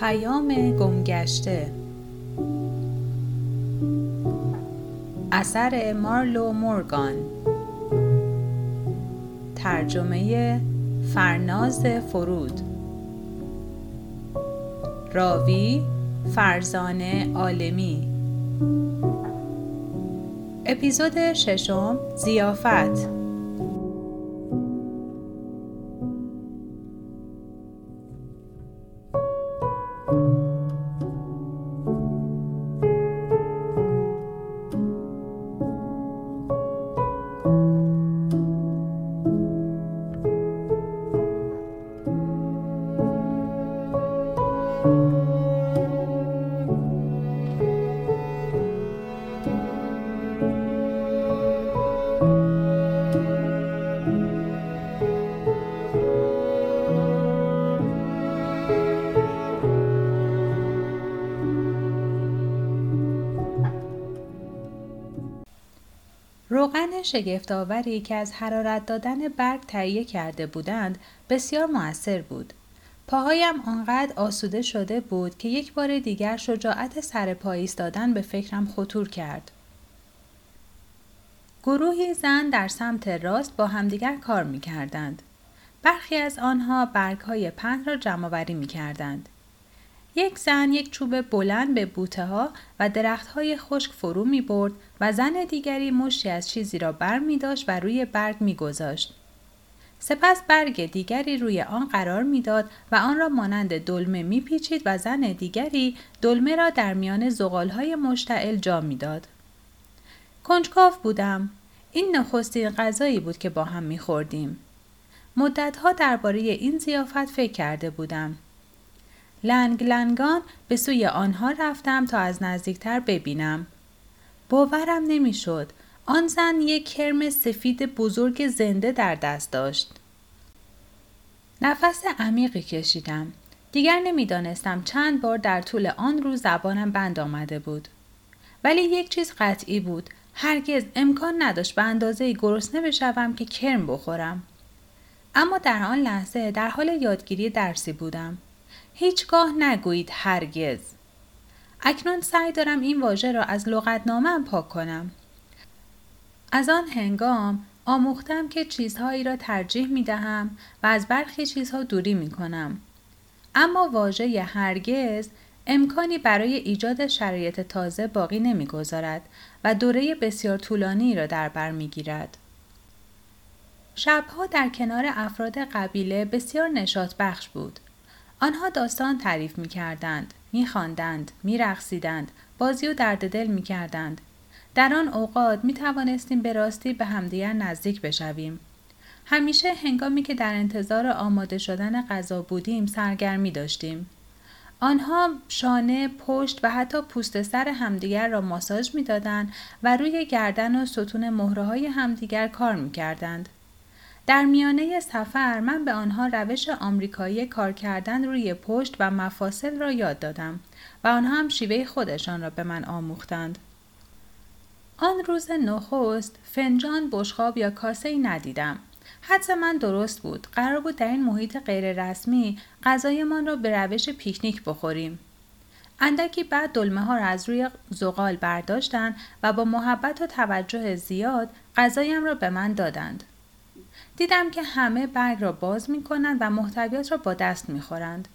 پیام گمگشته. اثر مارلو مورگان. ترجمه فرناز فرود. راوی فرزانه عالمی. اپیزود ششم زیافت. روغن شگفتآوری که از حرارت دادن برگ تهیه کرده بودند بسیار موثر بود پاهایم آنقدر آسوده شده بود که یک بار دیگر شجاعت سر پا ایستادن به فکرم خطور کرد گروهی زن در سمت راست با همدیگر کار می کردند. برخی از آنها برگ های پهن را جمع می کردند. یک زن یک چوب بلند به بوته ها و درخت های خشک فرو می برد و زن دیگری مشتی از چیزی را بر می داشت و روی برگ می گذاشت. سپس برگ دیگری روی آن قرار می‌داد و آن را مانند دلمه میپیچید و زن دیگری دلمه را در میان های مشتعل جا می‌داد. کنجکاو بودم. این نخستین غذایی بود که با هم میخوردیم. مدتها درباره این زیافت فکر کرده بودم. لنگ لنگان به سوی آنها رفتم تا از نزدیکتر ببینم. باورم نمی‌شد. آن زن یک کرم سفید بزرگ زنده در دست داشت. نفس عمیقی کشیدم. دیگر نمی‌دانستم چند بار در طول آن روز زبانم بند آمده بود. ولی یک چیز قطعی بود. هرگز امکان نداشت به اندازه گرسنه بشوم که کرم بخورم. اما در آن لحظه در حال یادگیری درسی بودم. هیچگاه نگویید هرگز. اکنون سعی دارم این واژه را از لغتنامه پاک کنم. از آن هنگام آموختم که چیزهایی را ترجیح می دهم و از برخی چیزها دوری می کنم. اما واژه هرگز امکانی برای ایجاد شرایط تازه باقی نمی‌گذارد و دوره بسیار طولانی را در بر می‌گیرد. شبها در کنار افراد قبیله بسیار نشاط بخش بود. آنها داستان تعریف می کردند، می خواندند، می رخصیدند، بازی و درد دل می کردند. در آن اوقات می توانستیم به راستی به همدیگر نزدیک بشویم. همیشه هنگامی که در انتظار آماده شدن غذا بودیم سرگرمی داشتیم. آنها شانه، پشت و حتی پوست سر همدیگر را ماساژ می‌دادند و روی گردن و ستون مهره های همدیگر کار می‌کردند. در میانه سفر من به آنها روش آمریکایی کار کردن روی پشت و مفاصل را یاد دادم و آنها هم شیوه خودشان را به من آموختند. آن روز نخست فنجان بشخاب یا کاسه ای ندیدم. حدس من درست بود. قرار بود در این محیط غیررسمی غذایمان را به روش پیکنیک بخوریم. اندکی بعد دلمه ها را از روی زغال برداشتند و با محبت و توجه زیاد غذایم را به من دادند. دیدم که همه برگ را باز می کنند و محتویات را با دست می خورند.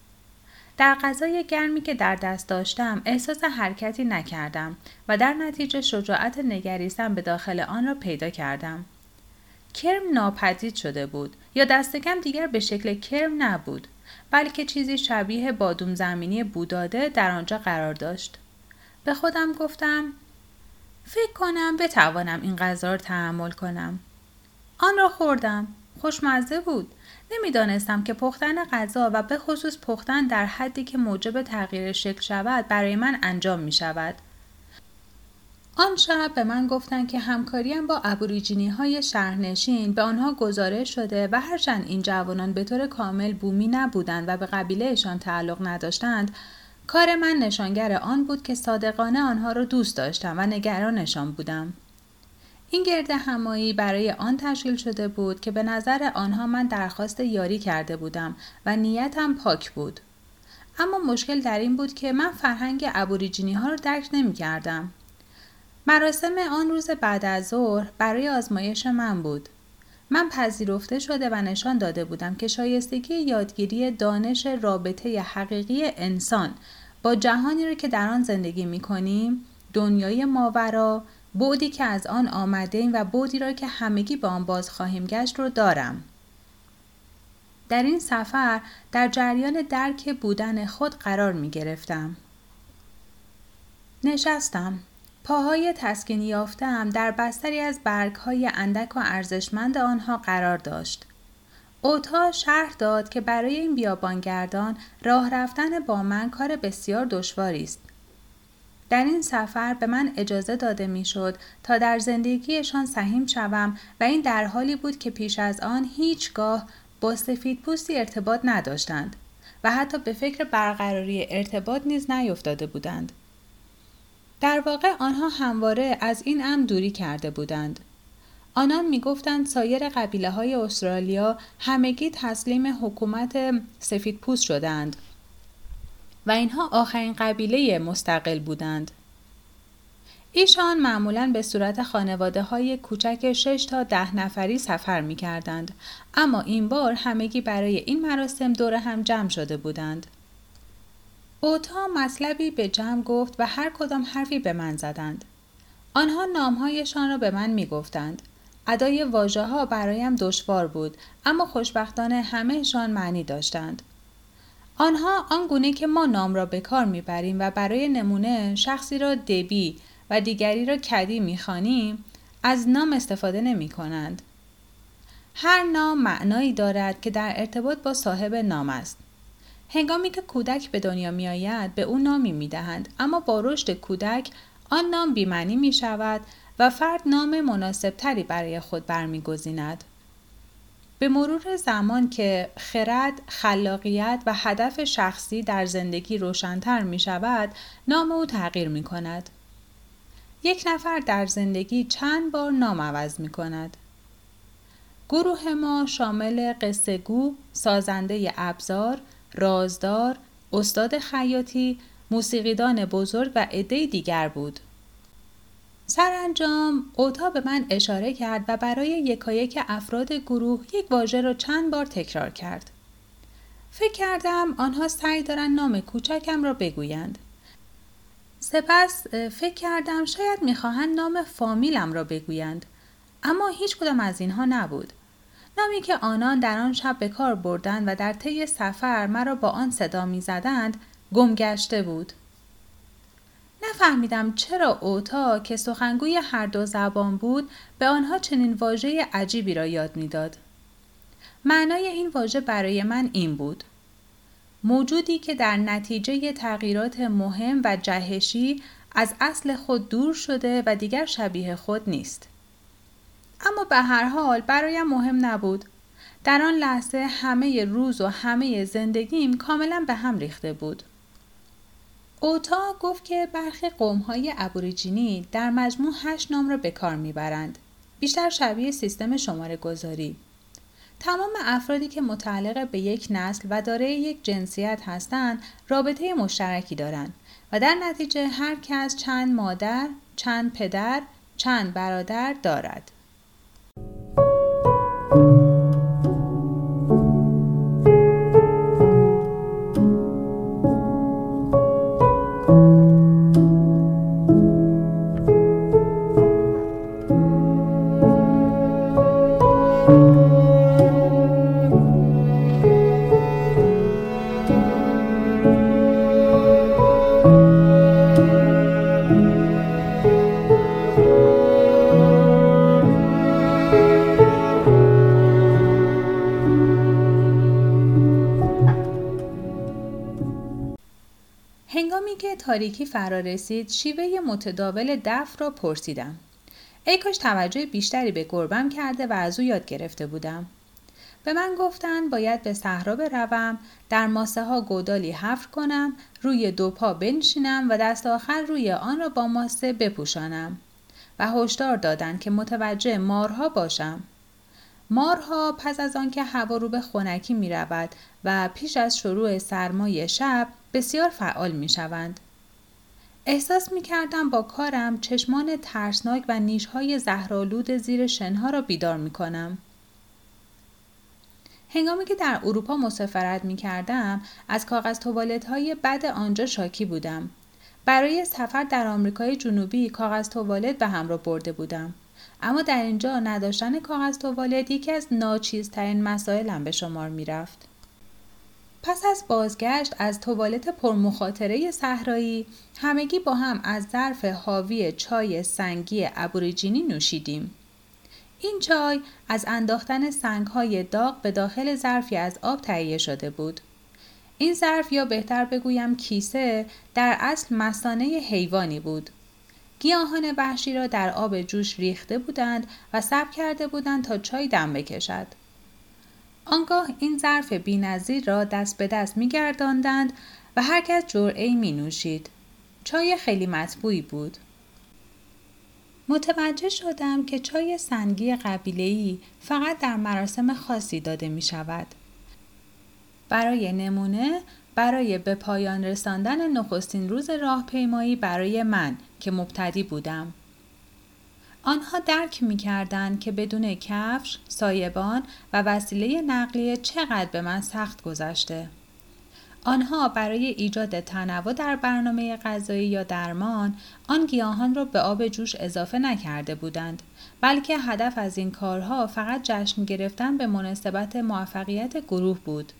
در غذای گرمی که در دست داشتم احساس حرکتی نکردم و در نتیجه شجاعت نگریستن به داخل آن را پیدا کردم. کرم ناپدید شده بود یا دستکم دیگر به شکل کرم نبود بلکه چیزی شبیه بادوم زمینی بوداده در آنجا قرار داشت. به خودم گفتم فکر کنم بتوانم این غذا را تحمل کنم. آن را خوردم. خوشمزه بود. نمی‌دانستم که پختن غذا و به خصوص پختن در حدی که موجب تغییر شکل شود برای من انجام می شود. آن شب به من گفتند که همکاریم با ابوریجینی های شهرنشین به آنها گزارش شده و هرچند این جوانان به طور کامل بومی نبودند و به قبیلهشان تعلق نداشتند کار من نشانگر آن بود که صادقانه آنها را دوست داشتم و نگرانشان بودم. این گرد همایی برای آن تشکیل شده بود که به نظر آنها من درخواست یاری کرده بودم و نیتم پاک بود. اما مشکل در این بود که من فرهنگ ابوریجینی ها رو درک نمی کردم. مراسم آن روز بعد از ظهر برای آزمایش من بود. من پذیرفته شده و نشان داده بودم که شایستگی یادگیری دانش رابطه حقیقی انسان با جهانی را که در آن زندگی می کنیم، دنیای ماورا، بودی که از آن آمده ایم و بودی را که همگی به آن باز خواهیم گشت رو دارم. در این سفر در جریان درک بودن خود قرار می گرفتم. نشستم. پاهای تسکینی یافتم در بستری از برگهای اندک و ارزشمند آنها قرار داشت. اوتا شرح داد که برای این بیابانگردان راه رفتن با من کار بسیار دشواری است. در این سفر به من اجازه داده می‌شد تا در زندگیشان سهیم شوم و این در حالی بود که پیش از آن هیچگاه با سفید پوستی ارتباط نداشتند و حتی به فکر برقراری ارتباط نیز نیفتاده بودند. در واقع آنها همواره از این امر دوری کرده بودند. آنان می‌گفتند سایر قبیله های استرالیا همگی تسلیم حکومت سفید پوست شدند و اینها آخرین قبیله مستقل بودند. ایشان معمولا به صورت خانواده های کوچک 6 تا ده نفری سفر می کردند اما این بار همگی برای این مراسم دور هم جمع شده بودند. اوتا مطلبی به جمع گفت و هر کدام حرفی به من زدند. آنها نامهایشان را به من می گفتند. ادای واژه ها برایم دشوار بود اما خوشبختانه همهشان معنی داشتند. آنها آنگونه که ما نام را به کار می‌بریم و برای نمونه شخصی را دبی و دیگری را کدی می‌خوانیم از نام استفاده نمی کنند. هر نام معنایی دارد که در ارتباط با صاحب نام است. هنگامی که کودک به دنیا می آید به او نامی می دهند اما با رشد کودک آن نام بیمعنی می شود و فرد نام مناسب تری برای خود برمیگزیند. به مرور زمان که خرد، خلاقیت و هدف شخصی در زندگی روشنتر می شود، نام او تغییر می کند. یک نفر در زندگی چند بار نام عوض می کند. گروه ما شامل قصه گو، سازنده ابزار، رازدار، استاد خیاطی، موسیقیدان بزرگ و عده دیگر بود. سرانجام اوتا به من اشاره کرد و برای یکایک افراد گروه یک واژه را چند بار تکرار کرد. فکر کردم آنها سعی دارند نام کوچکم را بگویند. سپس فکر کردم شاید می‌خواهند نام فامیلم را بگویند اما هیچ کدام از اینها نبود. نامی که آنان در آن شب به کار بردند و در طی سفر مرا با آن صدا می‌زدند گمگشته بود. نفهمیدم چرا اوتا که سخنگوی هر دو زبان بود به آنها چنین واژه عجیبی را یاد می‌داد. معنای این واژه برای من این بود. موجودی که در نتیجه تغییرات مهم و جهشی از اصل خود دور شده و دیگر شبیه خود نیست. اما به هر حال برایم مهم نبود. در آن لحظه همه روز و همه زندگیم کاملا به هم ریخته بود. اوتا گفت که برخی های ابوریجینی در مجموع هشت نام را به کار می‌برند. بیشتر شبیه سیستم شماره گذاری. تمام افرادی که متعلق به یک نسل و دارای یک جنسیت هستند رابطه مشترکی دارند و در نتیجه هر کس چند مادر، چند پدر، چند برادر دارد. تاریکی فرا رسید شیوه متداول دف را پرسیدم. ای کاش توجه بیشتری به گربم کرده و از او یاد گرفته بودم. به من گفتند باید به صحرا بروم در ماسه ها گودالی حفر کنم روی دو پا بنشینم و دست آخر روی آن را با ماسه بپوشانم. و هشدار دادند که متوجه مارها باشم. مارها پس از آنکه هوا رو به خنکی می رود و پیش از شروع سرمای شب بسیار فعال می شوند. احساس می کردم با کارم چشمان ترسناک و نیشهای زهرالود زیر شنها را بیدار می کنم. هنگامی که در اروپا مسافرت می کردم از کاغذ توالت های بد آنجا شاکی بودم. برای سفر در آمریکای جنوبی کاغذ توالت به همراه برده بودم. اما در اینجا نداشتن کاغذ توالت یکی از ناچیزترین مسائلم به شمار می رفت. پس از بازگشت از توالت پرمخاطره صحرایی همگی با هم از ظرف حاوی چای سنگی ابوریجینی نوشیدیم. این چای از انداختن سنگهای داغ به داخل ظرفی از آب تهیه شده بود. این ظرف یا بهتر بگویم کیسه در اصل مسانه حیوانی بود. گیاهان وحشی را در آب جوش ریخته بودند و سب کرده بودند تا چای دم بکشد. آنگاه این ظرف بینظیر را دست به دست می گرداندند و هر کس جرعه می نوشید. چای خیلی مطبوعی بود. متوجه شدم که چای سنگی قبیله‌ای فقط در مراسم خاصی داده می شود. برای نمونه برای به پایان رساندن نخستین روز راهپیمایی برای من که مبتدی بودم. آنها درک می کردن که بدون کفش، سایبان و وسیله نقلیه چقدر به من سخت گذشته. آنها برای ایجاد تنوع در برنامه غذایی یا درمان آن گیاهان را به آب جوش اضافه نکرده بودند بلکه هدف از این کارها فقط جشن گرفتن به مناسبت موفقیت گروه بود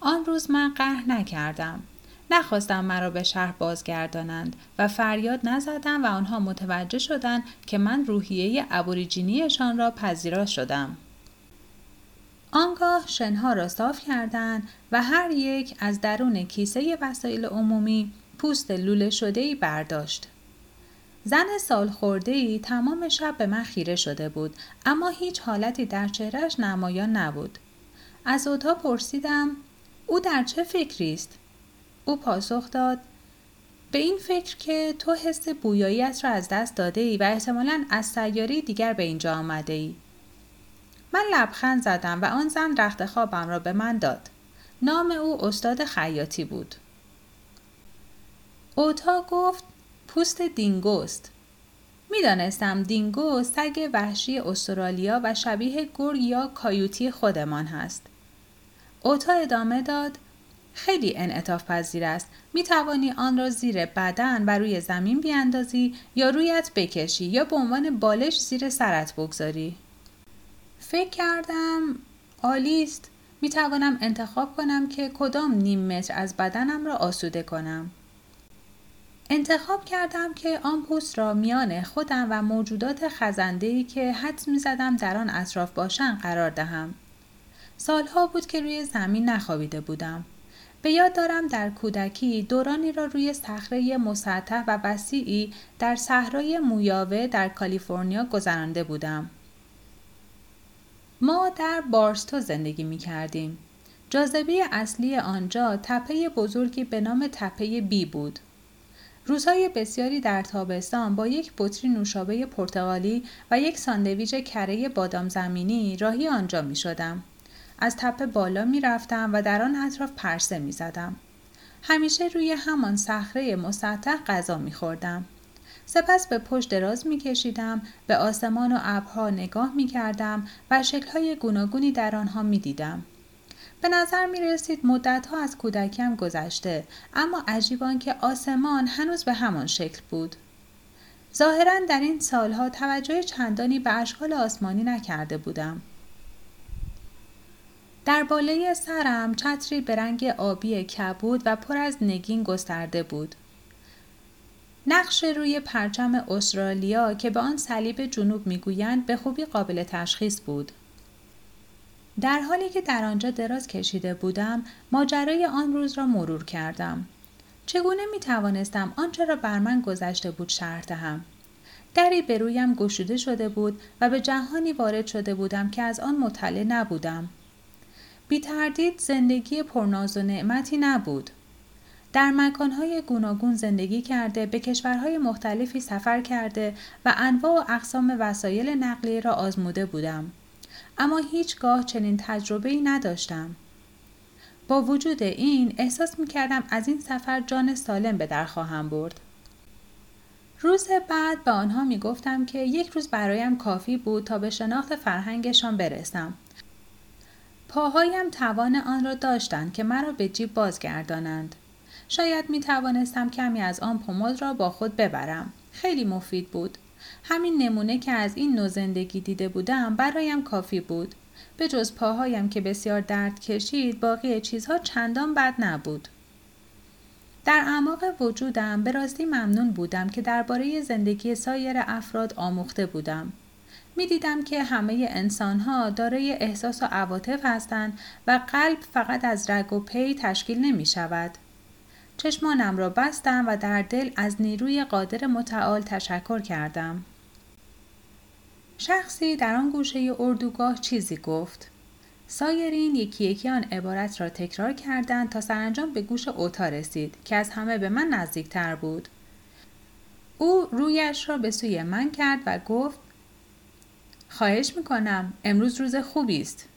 آن روز من قهر نکردم نخواستم مرا به شهر بازگردانند و فریاد نزدم و آنها متوجه شدند که من روحیه ابوریجینیشان را پذیرا شدم آنگاه شنها را صاف کردند و هر یک از درون کیسه وسایل عمومی پوست لوله شده ای برداشت. زن سال خورده ای تمام شب به من خیره شده بود اما هیچ حالتی در چهرش نمایان نبود. از اوتا پرسیدم او در چه فکری است؟ او پاسخ داد به این فکر که تو حس بویاییت را از دست داده ای و احتمالا از سیاری دیگر به اینجا آمده ای. من لبخند زدم و آن زن رخت خوابم را به من داد. نام او استاد خیاطی بود. اوتا گفت پوست دینگوست. می‌دانستم دینگو سگ وحشی استرالیا و شبیه گرگ یا کایوتی خودمان هست. اوتا ادامه داد خیلی انعطاف پذیر است. می توانی آن را زیر بدن و روی زمین بیاندازی یا رویت بکشی یا به عنوان بالش زیر سرت بگذاری. فکر کردم آلیست می توانم انتخاب کنم که کدام نیم متر از بدنم را آسوده کنم. انتخاب کردم که آن پوست را میان خودم و موجودات خزندهی که حدس می زدم در آن اطراف باشند قرار دهم. سالها بود که روی زمین نخوابیده بودم. به یاد دارم در کودکی دورانی را روی صخره مسطح و وسیعی در صحرای مویاوه در کالیفرنیا گذرانده بودم. ما در بارستو زندگی می کردیم. جاذبه اصلی آنجا تپه بزرگی به نام تپه بی بود. روزهای بسیاری در تابستان با یک بطری نوشابه پرتغالی و یک ساندویچ کره بادام زمینی راهی آنجا می شدم. از تپه بالا می رفتم و در آن اطراف پرسه می زدم. همیشه روی همان صخره مسطح غذا می خوردم. سپس به پشت دراز می کشیدم، به آسمان و ابرها نگاه می کردم و شکلهای گوناگونی در آنها می دیدم. به نظر می رسید مدت ها از کودکیم گذشته اما عجیبان که آسمان هنوز به همان شکل بود. ظاهرا در این سالها توجه چندانی به اشکال آسمانی نکرده بودم. در بالای سرم چتری به رنگ آبی کبود و پر از نگین گسترده بود. نقش روی پرچم استرالیا که به آن صلیب جنوب می‌گویند به خوبی قابل تشخیص بود. در حالی که در آنجا دراز کشیده بودم، ماجرای آن روز را مرور کردم. چگونه می توانستم آنچه را بر من گذشته بود شرح دهم؟ دری به رویم گشوده شده بود و به جهانی وارد شده بودم که از آن مطلع نبودم. بی تردید زندگی پرناز و نعمتی نبود. در مکانهای گوناگون زندگی کرده به کشورهای مختلفی سفر کرده و انواع و اقسام وسایل نقلیه را آزموده بودم. اما هیچگاه چنین تجربه ای نداشتم. با وجود این احساس می کردم از این سفر جان سالم به در خواهم برد. روز بعد به آنها می گفتم که یک روز برایم کافی بود تا به شناخت فرهنگشان برسم. پاهایم توان آن را داشتند که مرا به جیب بازگردانند. شاید می توانستم کمی از آن پماد را با خود ببرم. خیلی مفید بود. همین نمونه که از این نوع زندگی دیده بودم برایم کافی بود. به جز پاهایم که بسیار درد کشید باقی چیزها چندان بد نبود. در اعماق وجودم به راستی ممنون بودم که درباره زندگی سایر افراد آموخته بودم. می دیدم که همه انسان ها دارای احساس و عواطف هستند و قلب فقط از رگ و پی تشکیل نمی شود. چشمانم را بستم و در دل از نیروی قادر متعال تشکر کردم. شخصی در آن گوشه اردوگاه چیزی گفت. سایرین یکی یکی آن عبارت را تکرار کردند تا سرانجام به گوش اوتا رسید که از همه به من نزدیکتر بود. او رویش را به سوی من کرد و گفت خواهش می‌کنم امروز روز خوبی است.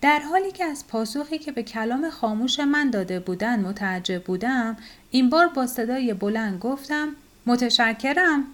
در حالی که از پاسخی که به کلام خاموش من داده بودند متعجب بودم این بار با صدای بلند گفتم متشکرم